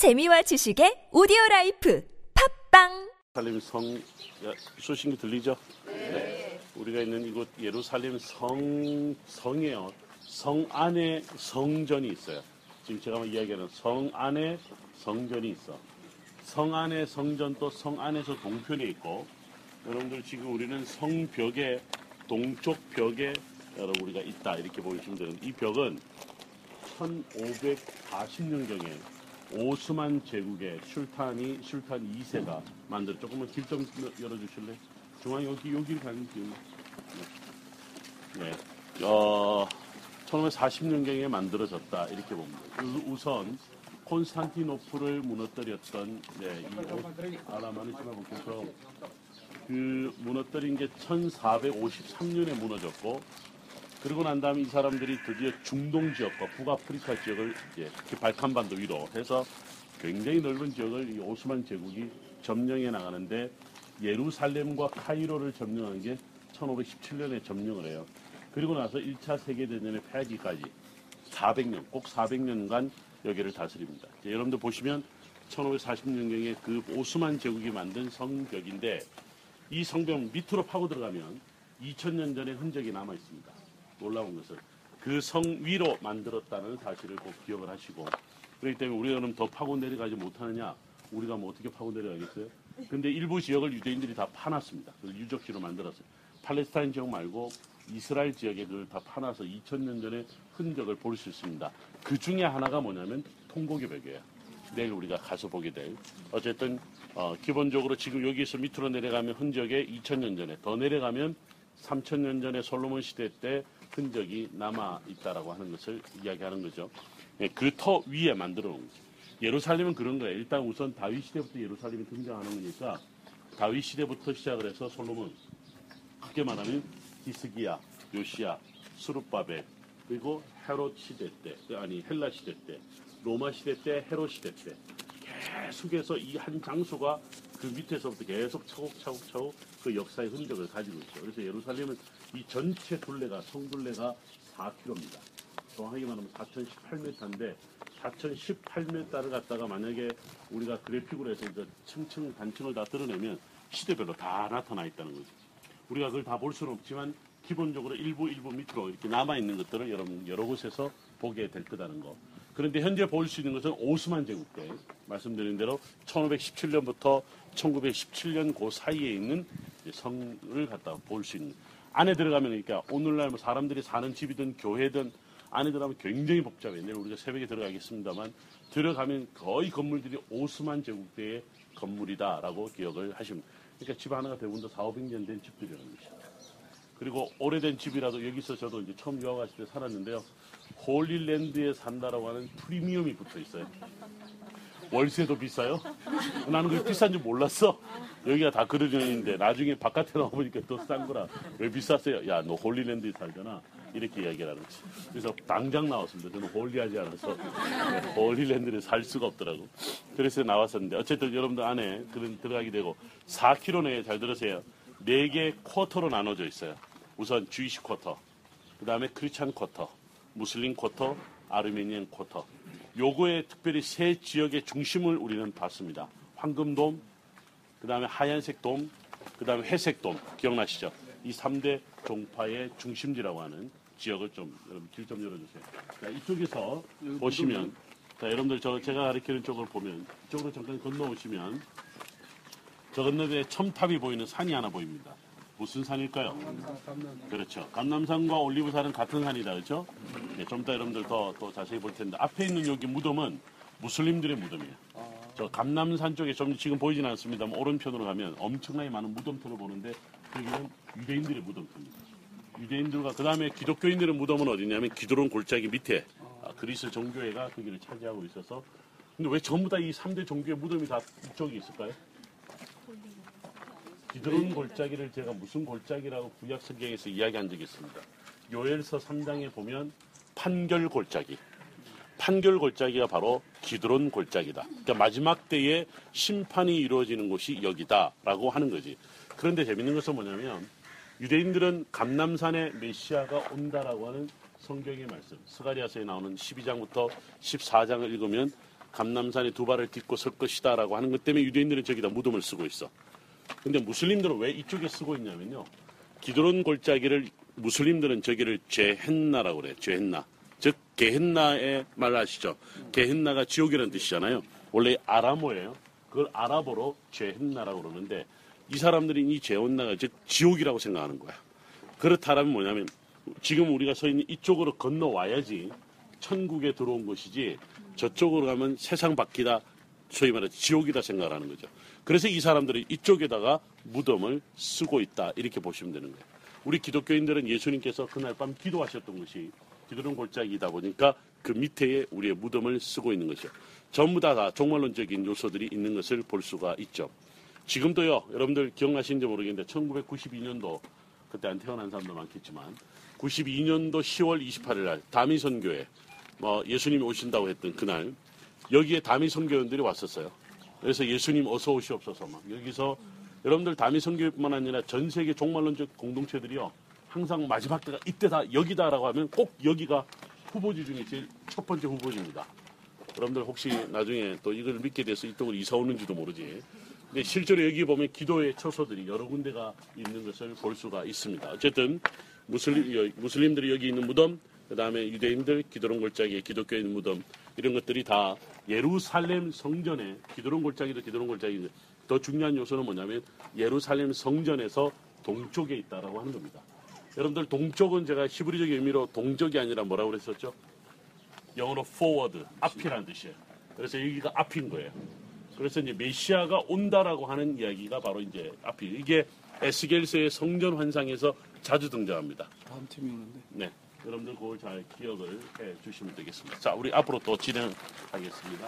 재미와 지식의 오디오 life 팟빵 예루살렘 성 야, 소식이 들리죠? 네. 우리가 있는 이곳 예루살렘 성 성에요. 성 안에 성전이 있어요. 지금 제가 이야기하는 성 안에 성전이 있어. 성 안에 성전 또 성 안에서 동편에 있고 여러분들 지금 우리는 성벽의 동쪽 벽에 여러분 우리가 있다 이렇게 보시면 되는데 이 벽은 1540년경에 오스만 제국의 슐탄이 슐탄 2세가 만들 조금만 길 좀 열어주실래? 중앙 여기 여기 가는 길. 네. 네. 어, 1540년경에 만들어졌다 이렇게 봅니다. 우- 우선 콘스탄티노플을 무너뜨렸던 네, 이 아라마는 지나볼게요. 그 무너뜨린 게 1453년에 무너졌고 그러고 난 다음에 이 사람들이 드디어 중동 지역과 북아프리카 지역을 이제 발칸반도 위로 해서 굉장히 넓은 지역을 이 오스만 제국이 점령해 나가는데 예루살렘과 카이로를 점령한 게 1517년에 점령을 해요. 그리고 나서 1차 세계대전의 패기까지 400년, 꼭 400년간 여기를 다스립니다. 여러분들 보시면 1540년경에 그 오스만 제국이 만든 성벽인데 이 성벽 밑으로 파고 들어가면 2000년 전의 흔적이 남아 있습니다. 놀라운 것은 그 성 위로 만들었다는 사실을 꼭 기억을 하시고 그렇기 때문에 우리가 그럼 더 파고 내려가지 못하느냐? 우리가 뭐 어떻게 파고 내려가겠어요? 근데 일부 지역을 유대인들이 다 파놨습니다. 그걸 유적지로 만들었어요. 팔레스타인 지역 말고 이스라엘 지역에 그걸 다 파놔서 2000년 전의 흔적을 볼 수 있습니다. 그 중에 하나가 뭐냐면 통곡의벽이에요. 내일 우리가 가서 보게 될. 어쨌든 어, 기본적으로 지금 여기서 밑으로 내려가면 흔적에 2000년 전에 더 내려가면 3000년 전에 솔로몬 시대 때 흔적이 남아 있다라고 하는 것을 이야기하는 거죠. 그터 위에 만들어 놓은 거죠. 예루살렘은 그런 거예요. 일단 우선 다윗 시대부터 예루살렘이 등장하는 거니까 다윗 시대부터 시작을 해서 솔로몬 크게 말하면 히스기야, 요시야, 수르바벨 그리고 헤롯 시대 때 아니 헬라 시대 때 로마 시대 때 헤롯 시대 때 계속해서 이 한 장소가 그 밑에서부터 계속 차곡차곡차곡 그 역사의 흔적을 가지고 있죠. 그래서 예루살렘은 이 전체 둘레가 성둘레가 4km입니다. 정확하게 말하면 4,018m인데 4,018m를 갖다가 만약에 우리가 그래픽으로 해서 이제 층층 단층을 다 드러내면 시대별로 다 나타나 있다는 거죠. 우리가 그걸 다 볼 수는 없지만 기본적으로 일부 일부 밑으로 이렇게 남아 있는 것들을 여러분 여러 곳에서 보게 될 거다는 거. 그런데 현재 볼 수 있는 것은 오스만 제국 때 말씀드린 대로 1517년부터 1917년 그 사이에 있는 성을 갖다 볼 수 있는 안에 들어가면 그러니까 오늘날 뭐 사람들이 사는 집이든 교회든 안에 들어가면 굉장히 복잡해요. 우리가 새벽에 들어가겠습니다만 들어가면 거의 건물들이 오스만 제국 때의 건물이다라고 기억을 하시면 그러니까 집 하나가 대부분 다 4, 500년 된 집들이라는 것이죠. 그리고 오래된 집이라도 여기서 저도 이제 처음 유학 갔을 때 살았는데요. Holy Land에 산다라고 하는 프리미엄이 붙어 있어요. 월세도 비싸요? 나는 그게 비싼 줄 몰랐어. 여기가 다 그러는데 나중에 바깥에 나와보니까 더 싼 거라. 왜 비쌌어요? 야, 너 Holy Land에 살잖아. 이렇게 이야기를 하는 거지. 그래서 당장 나왔습니다. 저는 holy하지 않아서 네, Holy Land에 살 수가 없더라고. 그래서 나왔었는데 어쨌든 여러분들 안에 들어가게 되고 4km 내에 잘 들으세요. 4개 쿼터로 나눠져 있어요. 우선 주이시 쿼터, 그 다음에 크리스찬 쿼터, 무슬림 쿼터, 아르메니안 쿼터. 요거에 특별히 세 지역의 중심을 우리는 봤습니다. 황금돔, 그 다음에 하얀색 돔, 그 다음에 회색 돔. 기억나시죠? 이 3대 종파의 중심지라고 하는 지역을 좀 여러분 길 좀 열어주세요. 자, 이쪽에서 보시면 자, 여러분들 저 제가 가리키는 쪽을 보면 이쪽으로 잠깐 건너오시면 저 건너에 첨탑이 보이는 산이 하나 보입니다. 무슨 산일까요? 그렇죠. 감남산과 올리브산은 같은 산이다, 그렇죠? 네, 좀 이따 여러분들 더, 더 자세히 볼 텐데 앞에 있는 여기 무덤은 무슬림들의 무덤이에요. 저 감남산 쪽에 좀 지금 보이진 않습니다만 오른편으로 가면 엄청나게 많은 무덤터를 보는데 여기는 유대인들의 무덤터입니다. 유대인들과 그 다음에 기독교인들의 무덤은 어디냐면 기드론 골짜기 밑에 아, 그리스 정교회가 거기를 차지하고 있어서 근데 왜 전부 다 이 3대 종교의 무덤이 다 이쪽에 있을까요? 기드론 골짜기를 제가 무슨 골짜기라고 구약 성경에서 이야기한 적이 있습니다. 요엘서 3장에 보면 판결 골짜기. 판결 골짜기가 바로 기드론 골짜기다. 그러니까 마지막 때에 심판이 이루어지는 곳이 여기다라고 하는 거지. 그런데 재밌는 것은 뭐냐면 유대인들은 감남산에 메시아가 온다라고 하는 성경의 말씀, 스가리아서에 나오는 12장부터 14장을 읽으면 감남산에 두 발을 딛고 설 것이다라고 하는 것 때문에 유대인들은 저기다 무덤을 쓰고 있어. 근데 무슬림들은 왜 이쪽에 쓰고 있냐면요. 기드론 골짜기를 무슬림들은 저기를 제헨나라고 그래. 제헨나. 즉 게헨나의 말 아시죠? 게헨나가 지옥이라는 뜻이잖아요. 원래 아람어예요. 그걸 아랍어로 제헨나라고 그러는데 이 사람들이 이 제헨나가 즉 지옥이라고 생각하는 거야. 그렇다라면 뭐냐면 지금 우리가 서 있는 이쪽으로 건너와야지 천국에 들어온 것이지 저쪽으로 가면 세상 밖이다 소위 말해 지옥이다 생각하는 거죠. 그래서 이 사람들이 이쪽에다가 무덤을 쓰고 있다 이렇게 보시면 되는 거예요. 우리 기독교인들은 예수님께서 그날 밤 기도하셨던 것이 기도는 골짜기이다 보니까 그 밑에 우리의 무덤을 쓰고 있는 것이죠. 전부 다, 다 종말론적인 요소들이 있는 것을 볼 수가 있죠. 지금도요, 여러분들 기억나시는지 모르겠는데 1992년도 그때 안 태어난 사람도 많겠지만 92년도 10월 28일 날 다미선 교회 뭐 예수님이 오신다고 했던 그날 여기에 다미 선 교회원들이 왔었어요. 그래서 예수님 어서 오시옵소서 막 여기서 여러분들 다미 선 교회뿐만 아니라 전 세계 종말론적 공동체들이요 항상 마지막 때가 이때다 여기다라고 하면 꼭 여기가 후보지 중에 제일 첫 번째 후보지입니다. 여러분들 혹시 나중에 또 이걸 믿게 돼서 이쪽으로 이사 오는지도 모르지. 근데 실제로 여기 보면 기도의 처소들이 여러 군데가 있는 것을 볼 수가 있습니다. 어쨌든 무슬림, 여- 무슬림들이 여기 있는 무덤, 그 다음에 유대인들 기도론 골짜기, 기독교에 있는 무덤 이런 것들이 다 예루살렘 성전에 기도론 골짜기도 기도론 골짜기인데 더 중요한 요소는 뭐냐면 예루살렘 성전에서 동쪽에 있다라고 하는 겁니다. 여러분들 동쪽은 제가 히브리적 의미로 동쪽이 아니라 뭐라고 그랬었죠? 영어로 forward, 앞이라는 뜻이에요. 그래서 여기가 앞인 거예요. 그래서 이제 메시아가 온다라고 하는 이야기가 바로 이제 앞이 이게 에스겔서의 성전 환상에서 자주 등장합니다. 다음 팀이 오는데. 네. 여러분들 그걸 잘 기억을 해 주시면 되겠습니다. 자, 우리 앞으로 또 진행하겠습니다.